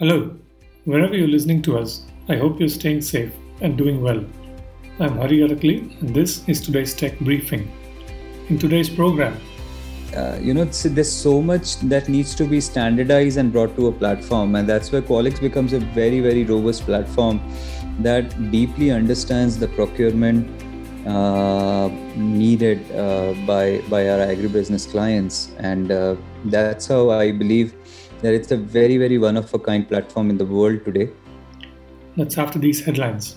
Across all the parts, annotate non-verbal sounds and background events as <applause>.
Hello, wherever you're listening to us, I hope you're staying safe and doing well. I'm Hari Arakali, and this is today's tech briefing. In today's program, uh, you know, there's so much that needs to be standardized and brought to a platform, and that's where Qualix becomes a very, very robust platform that deeply understands the procurement uh, needed uh, by by our agribusiness clients, and uh, that's how I believe that it's a very very one of a kind platform in the world today. That's after these headlines.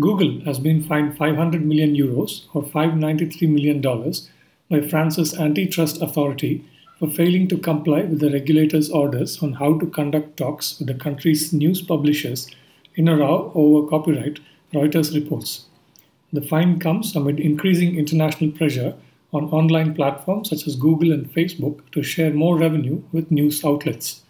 Google has been fined 500 million euros or 593 million dollars by France's antitrust authority for failing to comply with the regulator's orders on how to conduct talks with the country's news publishers in a row over copyright, Reuters reports. The fine comes amid increasing international pressure on online platforms such as Google and Facebook to share more revenue with news outlets.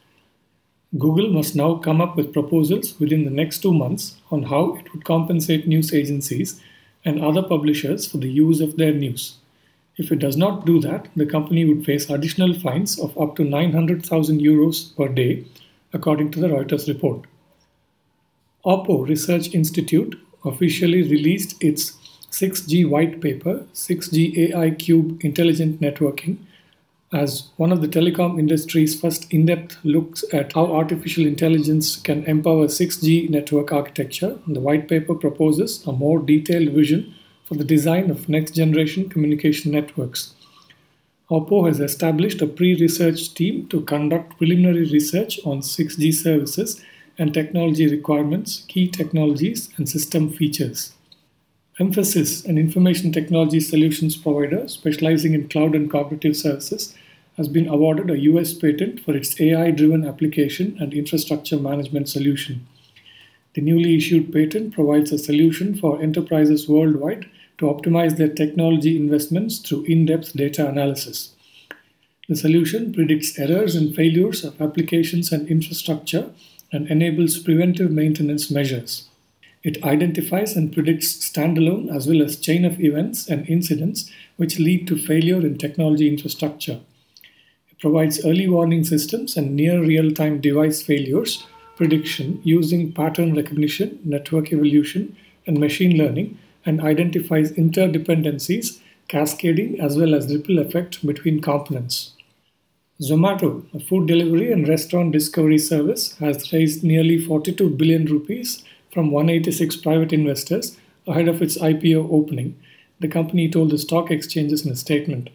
Google must now come up with proposals within the next two months on how it would compensate news agencies and other publishers for the use of their news. If it does not do that, the company would face additional fines of up to 900,000 euros per day, according to the Reuters report. Oppo Research Institute officially released its 6G white paper, 6G AI Cube Intelligent Networking, as one of the telecom industry's first in depth looks at how artificial intelligence can empower 6G network architecture. The white paper proposes a more detailed vision for the design of next generation communication networks. Oppo has established a pre research team to conduct preliminary research on 6G services and technology requirements, key technologies, and system features. Mphasis, an information technology solutions provider specializing in cloud and cognitive services, has been awarded a US patent for its AI driven application and infrastructure management solution. The newly issued patent provides a solution for enterprises worldwide to optimize their technology investments through in depth data analysis. The solution predicts errors and failures of applications and infrastructure and enables preventive maintenance measures. It identifies and predicts standalone as well as chain of events and incidents which lead to failure in technology infrastructure. It provides early warning systems and near real time device failures prediction using pattern recognition, network evolution, and machine learning, and identifies interdependencies, cascading, as well as ripple effect between components. Zomato, a food delivery and restaurant discovery service, has raised nearly 42 billion rupees from 186 private investors ahead of its IPO opening, the company told the stock exchanges in a statement.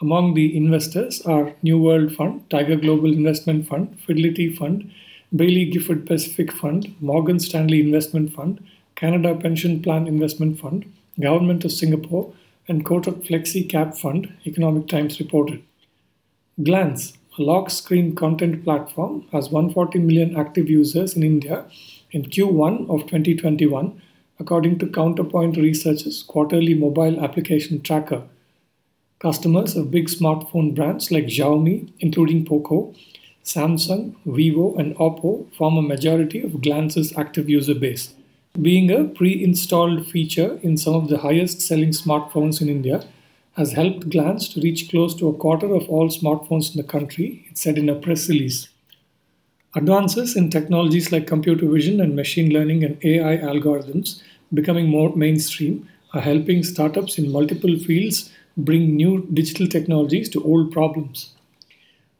Among the investors are New World Fund, Tiger Global Investment Fund, Fidelity Fund, Baillie Gifford Pacific Fund, Morgan Stanley Investment Fund, Canada Pension Plan Investment Fund, Government of Singapore, and Kotak Flexi Cap Fund, Economic Times reported. Glance, a lock screen content platform, has 140 million active users in India in Q1 of 2021, according to Counterpoint Research's quarterly mobile application tracker. Customers of big smartphone brands like Xiaomi, including Poco, Samsung, Vivo, and Oppo form a majority of Glance's active user base. Being a pre installed feature in some of the highest selling smartphones in India has helped Glance to reach close to a quarter of all smartphones in the country, it said in a press release. Advances in technologies like computer vision and machine learning and AI algorithms becoming more mainstream are helping startups in multiple fields bring new digital technologies to old problems.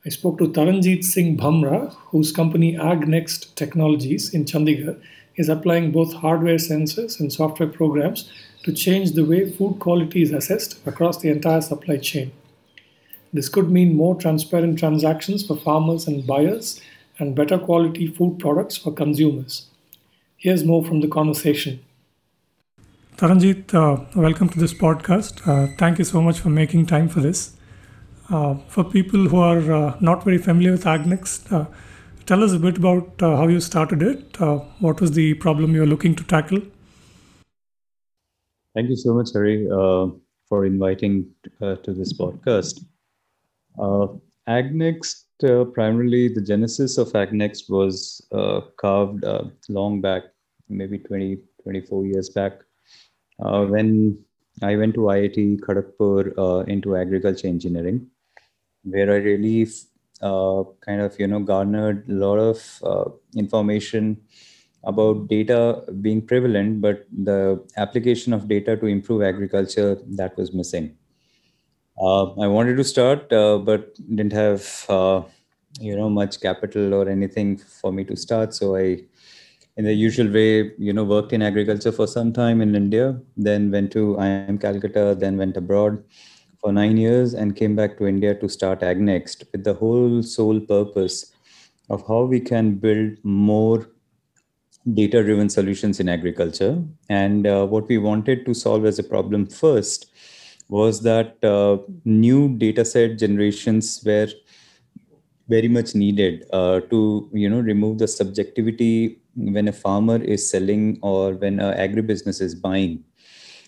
I spoke to Taranjit Singh Bhamra, whose company AgNext Technologies in Chandigarh is applying both hardware sensors and software programs to change the way food quality is assessed across the entire supply chain. This could mean more transparent transactions for farmers and buyers and better quality food products for consumers. Here's more from the conversation. Taranjit, uh, welcome to this podcast. Uh, thank you so much for making time for this. Uh, for people who are uh, not very familiar with AgNext, uh, tell us a bit about uh, how you started it. what was the problem you were looking to tackle? Thank you so much, Hari, for inviting to this podcast. AgNext uh, primarily the genesis of AgNext was uh, carved uh, long back, maybe 20, 24 years back, uh, when I went to IIT Kharagpur uh, into agriculture engineering, where I really uh, kind of you know garnered a lot of information about data being prevalent, but the application of data to improve agriculture that was missing. Uh, I wanted to start, uh, but didn't have uh, you know much capital or anything for me to start. So I, in the usual way, you know, worked in agriculture for some time in India. Then went to IIM Calcutta. Then went abroad for nine years and came back to India to start AgNext with the whole sole purpose of how we can build more data driven solutions in agriculture. And uh, what we wanted to solve as a problem first was that uh, new data set generations were very much needed uh, to you know remove the subjectivity when a farmer is selling or when an agribusiness is buying.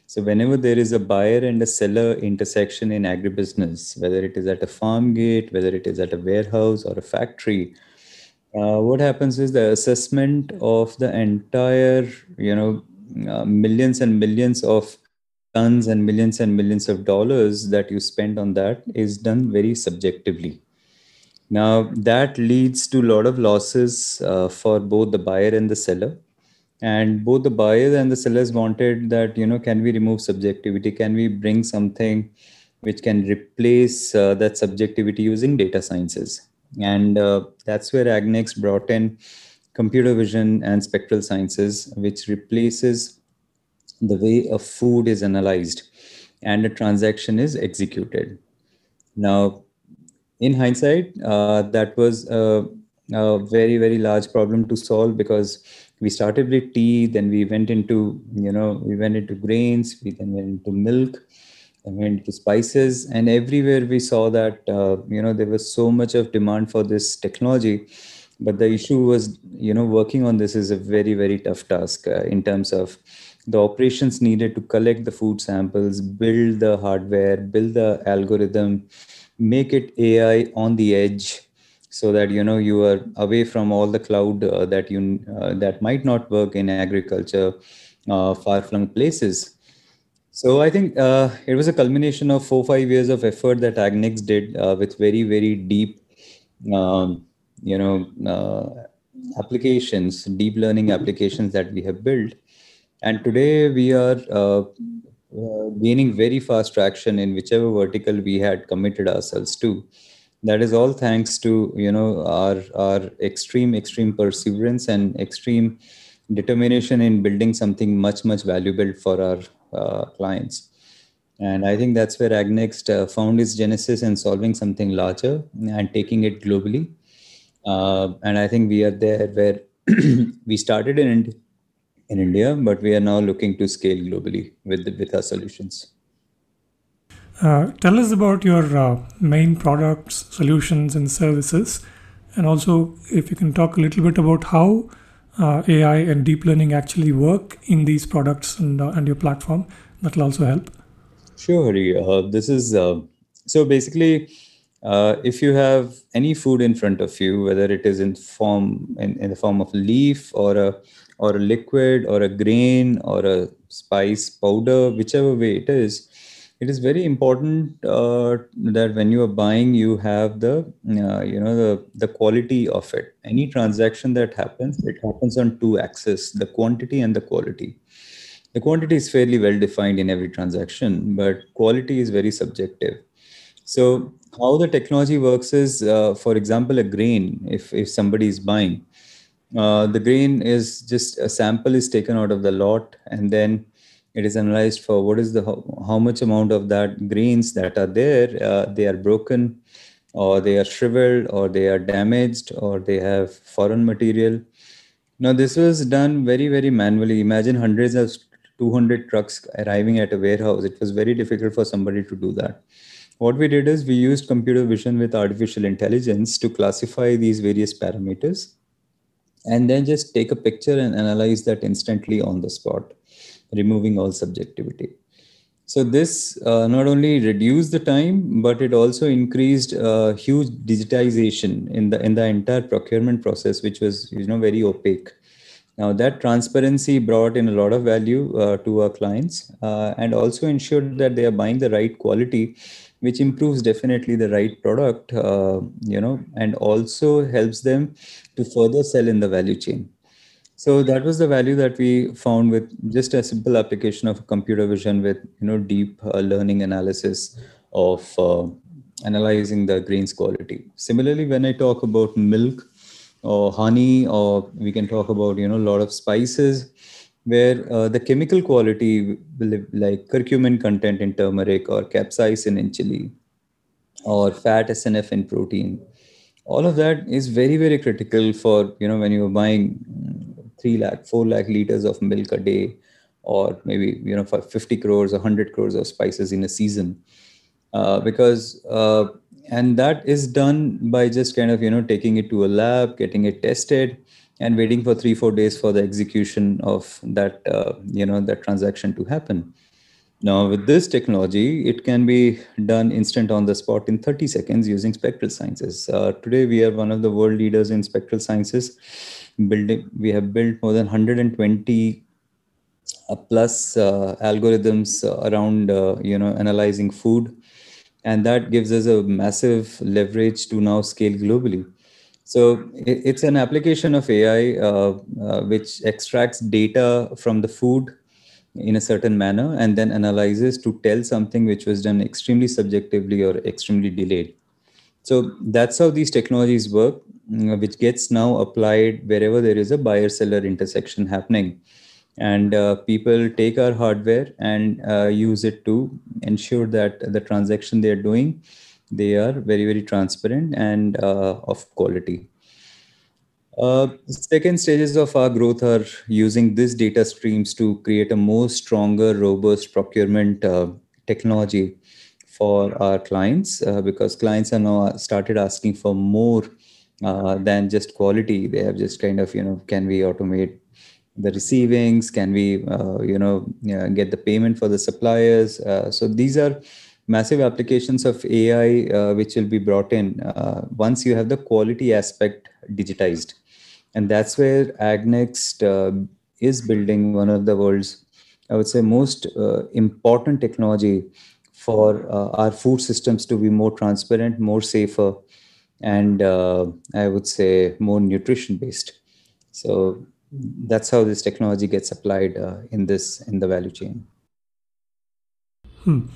So whenever there is a buyer and a seller intersection in agribusiness whether it is at a farm gate whether it is at a warehouse or a factory uh, what happens is the assessment of the entire you know uh, millions and millions of tons and millions and millions of dollars that you spend on that is done very subjectively. Now that leads to a lot of losses uh, for both the buyer and the seller. And both the buyers and the sellers wanted that you know can we remove subjectivity? Can we bring something which can replace uh, that subjectivity using data sciences? And uh, that's where agnext brought in computer vision and spectral sciences which replaces the way a food is analyzed and a transaction is executed. Now in hindsight uh, that was a, a, very very large problem to solve because we started with tea then we went into you know we went into grains we then went into milk I went to spices, and everywhere we saw that uh, you know there was so much of demand for this technology, but the issue was you know working on this is a very very tough task uh, in terms of the operations needed to collect the food samples, build the hardware, build the algorithm, make it AI on the edge, so that you know you are away from all the cloud uh, that you uh, that might not work in agriculture, uh, far flung places. So I think uh, it was a culmination of four five years of effort that AgNext did uh, with very very deep, um, you know, uh, applications, deep learning applications that we have built, and today we are uh, uh, gaining very fast traction in whichever vertical we had committed ourselves to. That is all thanks to you know our our extreme extreme perseverance and extreme determination in building something much much valuable for our uh, clients. And I think that's where AgNext uh, found its genesis in solving something larger and taking it globally. Uh, and I think we are there where <clears throat> we started in in India, but we are now looking to scale globally with the, with our solutions. Uh, tell us about your uh, main products, solutions, and services, and also if you can talk a little bit about how uh, AI and deep learning actually work in these products and, uh, and your platform. That will also help. Sure, Hari. Uh, this is uh, so basically, uh, if you have any food in front of you, whether it is in form in, in the form of leaf or a or a liquid or a grain or a spice powder, whichever way it is, it is very important uh, that when you are buying you have the uh, you know the the quality of it. Any transaction that happens it happens on two axes the quantity and the quality. The quantity is fairly well defined in every transaction but quality is very subjective. So how the technology works is uh, for example a grain if if somebody is buying uh, the grain is just a sample is taken out of the lot and then it is analyzed for what is the how, how much amount of that grains that are there uh, they are broken or they are shriveled or they are damaged or they have foreign material. Now this was done very very manually. Imagine hundreds of 200 trucks arriving at a warehouse. It was very difficult for somebody to do that. What we did is we used computer vision with artificial intelligence to classify these various parameters and then just take a picture and analyze that instantly on the spot removing all subjectivity. So this uh, not only reduced the time, but it also increased uh, huge digitization in the in the entire procurement process, which was you know very opaque. Now that transparency brought in a lot of value uh, to our clients, uh, and also ensured that they are buying the right quality which improves definitely the right product, uh, you know, and also helps them to further sell in the value chain. So that was the value that we found with just a simple application of computer vision with you know deep uh, learning analysis of uh, analyzing the grains quality. Similarly, when I talk about milk or honey, or we can talk about you know a lot of spices, where uh, the chemical quality like curcumin content in turmeric or capsaicin in chili or fat SNF in protein all of that is very very critical for you know when you're buying mm, 3 lakh 4 lakh liters of milk a day or maybe you know for 50 crores or 100 crores of spices in a season. Uh, because uh, and that is done by just kind of you know taking it to a lab getting it tested and waiting for three four days for the execution of that uh, you know that transaction to happen. Now with this technology it can be done instant on the spot in 30 seconds using spectral sciences. Uh, today we are one of the world leaders in spectral sciences building we have built more than 120 uh, plus uh, algorithms around uh, you know analyzing food. And that gives us a massive leverage to now scale globally so it's an application of ai uh, uh, which extracts data from the food in a certain manner and then analyzes to tell something which was done extremely subjectively or extremely delayed. So that's how these technologies work mm, which gets now applied wherever there is a buyer seller intersection happening. And uh, people take our hardware and uh, use it to ensure that the transaction they are doing they are very very transparent and uh, of quality. Uh, second stages of our growth are using these data streams to create a more stronger robust procurement uh, technology for our clients uh, because clients are now started asking for more than just quality. They have just kind of you know can we automate the receivings? Can we uh, you know get the payment for the suppliers? Uh, so these are massive applications of ai uh, which will be brought in uh, once you have the quality aspect digitized and that's where agnext uh, is building one of the world's i would say most uh, important technology for our food systems to be more transparent more safer and i would say more nutrition based so that's how this technology gets applied uh, in this in the value chain. Hmm.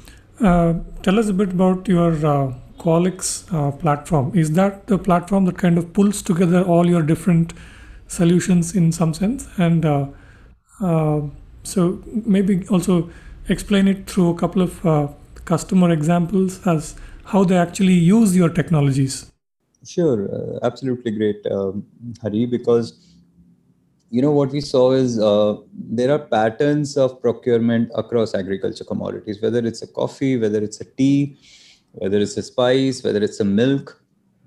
Uh, tell us a bit about your uh, Qualix uh, platform. Is that the platform that kind of pulls together all your different solutions in some sense? And uh, uh, so maybe also explain it through a couple of customer examples as how they actually use your technologies. Sure, absolutely great, um, Hari, because you know what we saw is uh, there are patterns of procurement across agriculture commodities whether it's a coffee whether it's a tea whether it's a spice whether it's a milk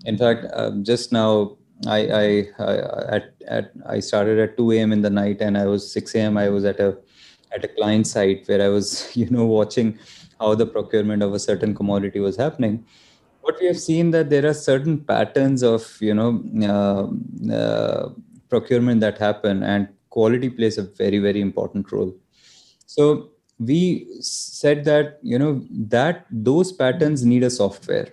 in fact um, just now I, I, I at, at I started at 2 a.m. in the night and I was 6 a.m. I was at a at a client site where I was <laughs> you know watching how the procurement of a certain commodity was happening. What we have seen that there are certain patterns of you know uh, uh, procurement that happen and quality plays a very very important role. So we said that you know that those patterns need a software.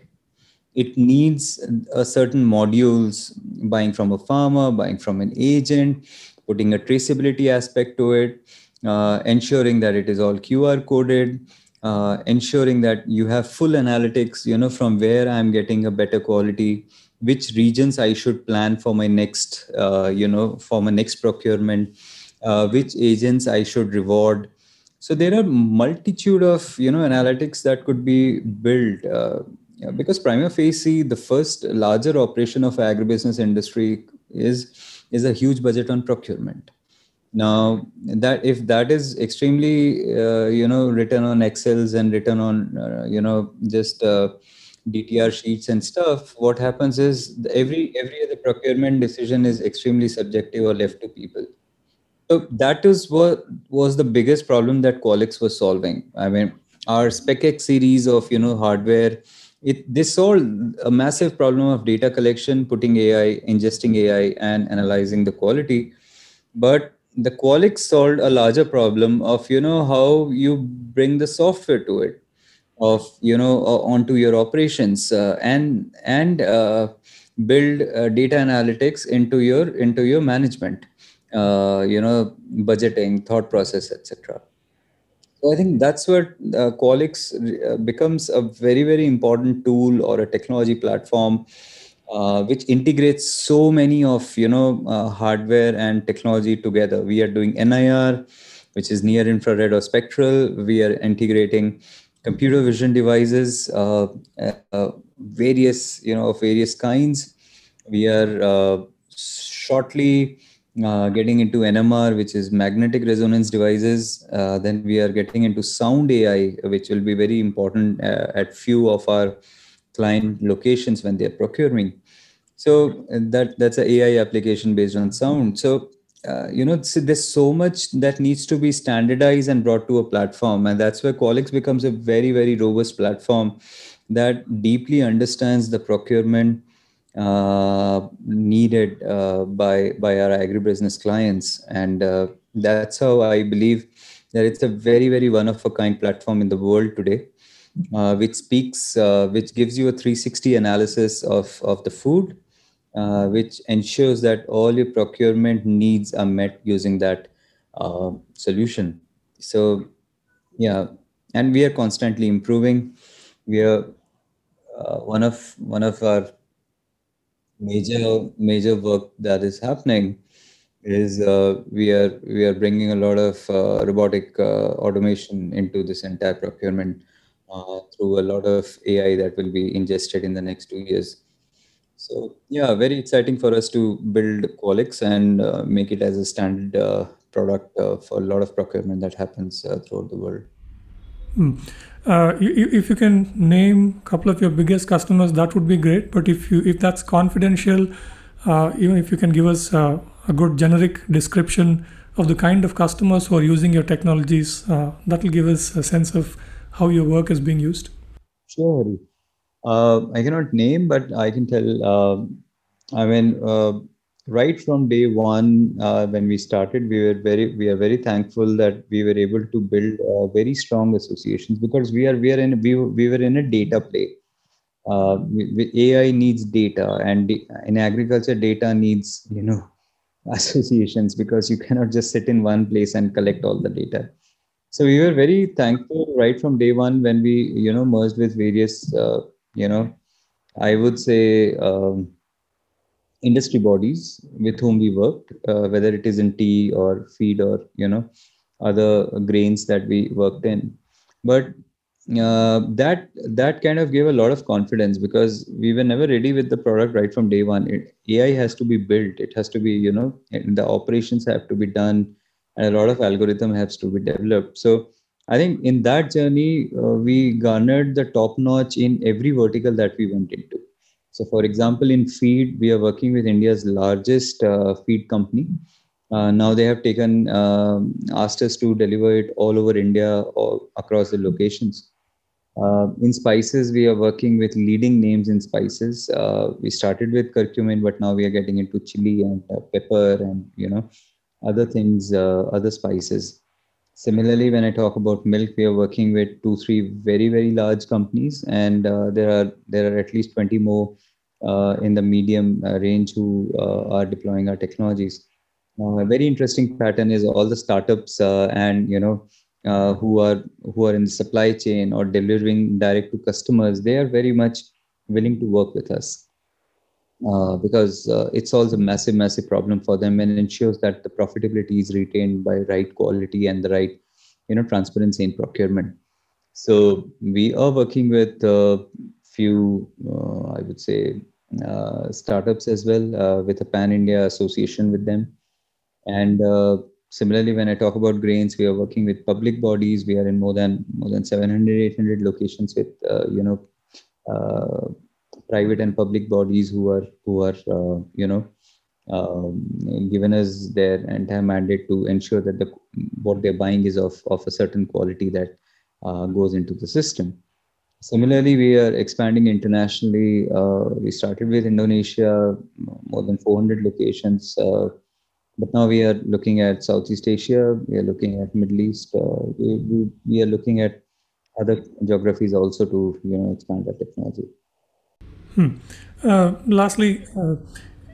It needs a certain modules buying from a farmer buying from an agent putting a traceability aspect to it uh, ensuring that it is all qr coded uh, ensuring that you have full analytics you know from where i'm getting a better quality which regions I should plan for my next, uh, you know, for my next procurement, uh, which agents I should reward. So there are multitude of you know analytics that could be built uh, because prima facie the first larger operation of agribusiness industry is is a huge budget on procurement. Now that if that is extremely uh, you know written on Excels and written on uh, you know just uh, DTR sheets and stuff, what happens is every every other procurement decision is extremely subjective or left to people. So that is what was the biggest problem that Qualix was solving. I mean, our SpecX series of you know hardware, it this solved a massive problem of data collection, putting AI, ingesting AI, and analyzing the quality. But the Qualix solved a larger problem of you know how you bring the software to it of you know onto your operations uh, and and uh, build uh, data analytics into your into your management you know budgeting thought process etc so i think that's what uh, qualix becomes a very very important tool or a technology platform uh, which integrates so many of you know hardware and technology together. We are doing nir which is near infrared or spectral. We are integrating computer vision devices uh, uh, various you know of various kinds we are uh, shortly uh, getting into nmr which is magnetic resonance devices uh, then we are getting into sound ai which will be very important at few of our client locations when they're procuring. So that that's an AI application based on sound. So uh, you know, there's so much that needs to be standardized and brought to a platform, and that's where Qualix becomes a very very robust platform that deeply understands the procurement uh, needed uh, by by our agribusiness clients, and uh, that's how I believe that it's a very very one of a kind platform in the world today uh, which speaks, which gives you a 360 analysis of, of the food, uh, which ensures that all your procurement needs are met using that uh, solution. So, yeah, and we are constantly improving. We are uh, one of one of our major major work that is happening is uh, we are we are bringing a lot of uh, robotic uh, automation into this entire procurement through a lot of AI that will be ingested in the next two years. So yeah, very exciting for us to build Qualix and uh, make it as a standard uh, product uh, for a lot of procurement that happens uh, throughout the world. Hmm. Uh, if you can name a couple of your biggest customers, that would be great. But if you if that's confidential, uh, even if you can give us uh, a good generic description of the kind of customers who are using your technologies, uh, that will give us a sense of how your work is being used? Sure. Uh, I cannot name, but I can tell. Uh, I mean, uh, right from day one, uh, when we started, we were very, we are very thankful that we were able to build uh, very strong associations because we are, we are in, we, we were in a data play. Uh, we, we, AI needs data, and in agriculture, data needs, you know, <laughs> associations because you cannot just sit in one place and collect all the data so we were very thankful right from day one when we you know merged with various uh, you know i would say um, industry bodies with whom we worked uh, whether it is in tea or feed or you know other grains that we worked in. But uh, that that kind of gave a lot of confidence because we were never ready with the product right from day one. It, ai has to be built. It has to be you know the operations have to be done and a lot of algorithm has to be developed. So i think in that journey uh, we garnered the top notch in every vertical that we went into so for example in feed we are working with india's largest uh, feed company uh, now they have taken um, asked us to deliver it all over india or across the locations uh, in spices, we are working with leading names in spices. Uh, we started with curcumin, but now we are getting into chili and uh, pepper and you know other things, other spices. Similarly, when I talk about milk, we are working with two, three very, very large companies, and uh, there are there are at least 20 more uh, in the medium uh, range who uh, are deploying our technologies. a very interesting pattern is all the startups uh, and you know who are who are in the supply chain or delivering direct to customers. They are very much willing to work with us uh, because uh, it solves a massive, massive problem for them and ensures that the profitability is retained by right quality and the right, you know, transparency in procurement. So we are working with a few, uh, I would say, uh, startups as well uh, with a Pan India association with them. And similarly, when I talk about grains, we are working with public bodies. We are in more than more than 700, 800 locations with, you know, private and public bodies who are who are uh, you know um, given us their entire mandate to ensure that the what they're buying is of of a certain quality that uh, goes into the system. Similarly, we are expanding internationally. Uh, we started with Indonesia, more than 400 locations, uh, but now we are looking at Southeast Asia. We are looking at Middle East. Uh, we, we, we, are looking at other geographies also to you know expand our technology. Hmm. Uh, lastly, uh,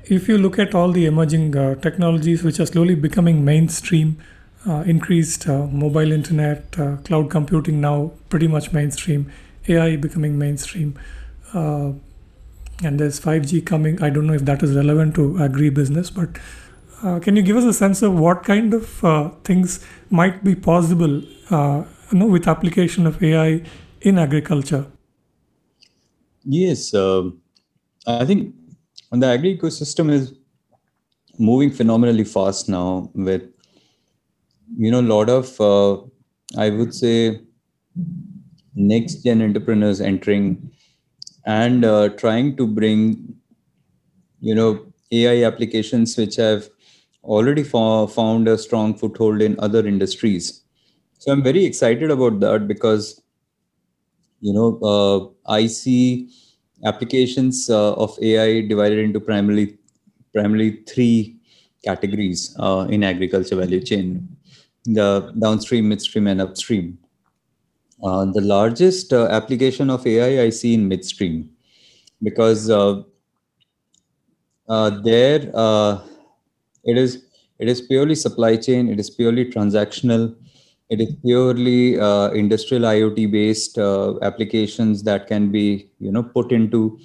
if you look at all the emerging uh, technologies which are slowly becoming mainstream, uh, increased uh, mobile internet, uh, cloud computing now pretty much mainstream, AI becoming mainstream, and there's 5G coming. I don't know if that is relevant to agri business, but can you give us a sense of what kind of things might be possible, you know, with application of AI in agriculture? Yes, um, I think the agri ecosystem is moving phenomenally fast now with you know a lot of uh, i would say next gen entrepreneurs entering and uh, trying to bring you know ai applications which have already fo- found a strong foothold in other industries. So i'm very excited about that because you know uh, i see applications uh, of AI divided into primarily primarily three categories uh, in agriculture value chain: the downstream, midstream, and upstream. Uh, the largest uh, application of AI I see in midstream because uh, uh, there it is it is purely supply chain. It is purely transactional it is purely uh, industrial IoT based uh, applications that can be you know put into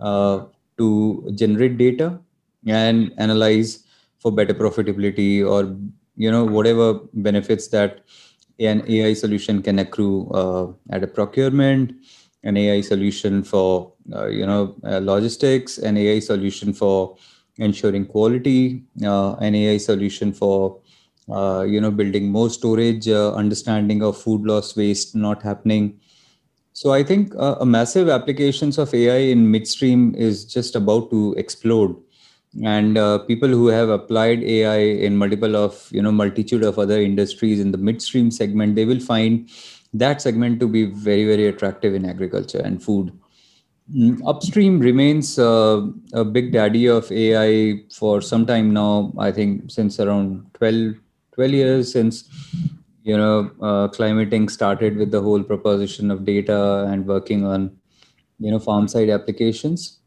uh, to generate data and analyze for better profitability or you know whatever benefits that an AI solution can accrue uh, at a procurement, an AI solution for uh, you know uh, logistics, an AI solution for ensuring quality, an AI solution for uh, you know building more storage uh, understanding of food loss waste not happening. So i think uh, a massive applications of ai in midstream is just about to explode. And uh, people who have applied ai in multiple of you know multitude of other industries in the midstream segment they will find that segment to be very very attractive in agriculture and food. Mm, upstream remains uh, a big daddy of ai for some time now i think since around 12 12 years since you know uh, climating started with the whole proposition of data and working on you know farm side applications.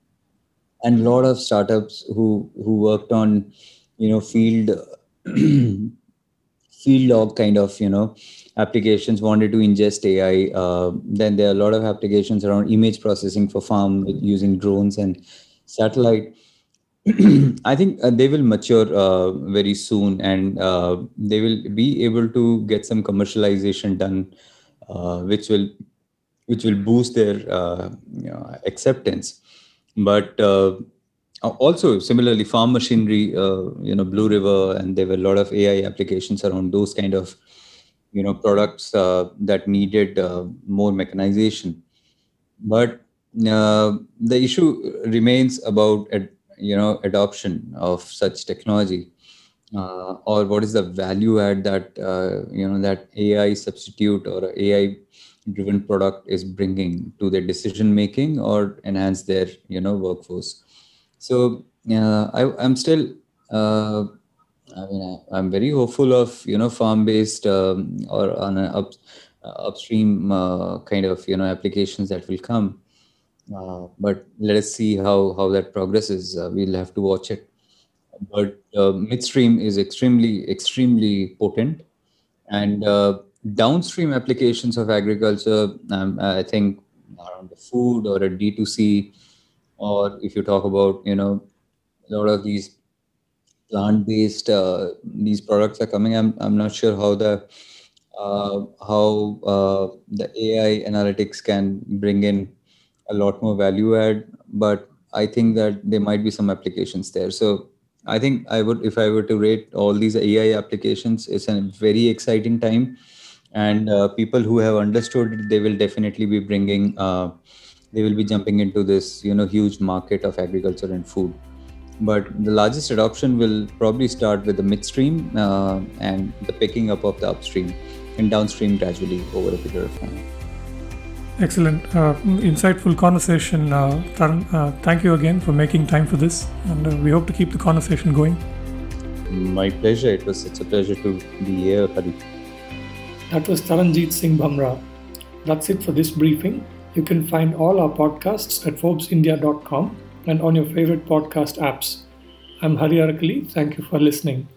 And a lot of startups who who worked on you know field <clears throat> field log kind of you know applications wanted to ingest ai uh, then there are a lot of applications around image processing for farm using drones and satellite I think uh, they will mature uh, very soon, and uh, they will be able to get some commercialization done, uh, which will which will boost their uh, you know, acceptance. But uh, also similarly, farm machinery, you know, Blue River, and there were a lot of AI applications around those kind of you know products that needed more mechanization. But the issue remains about you know adoption of such technology uh, or what is the value add that uh, you know that ai substitute or ai driven product is bringing to their decision making or enhance their you know workforce. So uh, I, i'm still uh, I mean, I, am very hopeful of you know farm-based um, or on an up, upstream uh, kind of you know applications that will come uh, but let us see how how that progresses. Uh, we'll have to watch it. But uh, midstream is extremely extremely potent, and uh, downstream applications of agriculture. Um, I think around the food or a D two C, or if you talk about you know a lot of these plant based uh, these products are coming. I'm I'm not sure how the how the AI analytics can bring in a lot more value add but i think that there might be some applications there. So i think i would if i were to rate all these ai applications it's a very exciting time. And uh, people who have understood it they will definitely be bringing uh, they will be jumping into this you know huge market of agriculture and food. But the largest adoption will probably start with the midstream uh, and the picking up of the upstream and downstream gradually over a period of time Excellent, uh, insightful conversation, uh, Taran. Uh, thank you again for making time for this, and uh, we hope to keep the conversation going. My pleasure. It was such a pleasure to be here, Hari. That was Taranjeet Singh Bhamra, That's it for this briefing. You can find all our podcasts at ForbesIndia.com and on your favorite podcast apps. I'm Hari Arakali. Thank you for listening.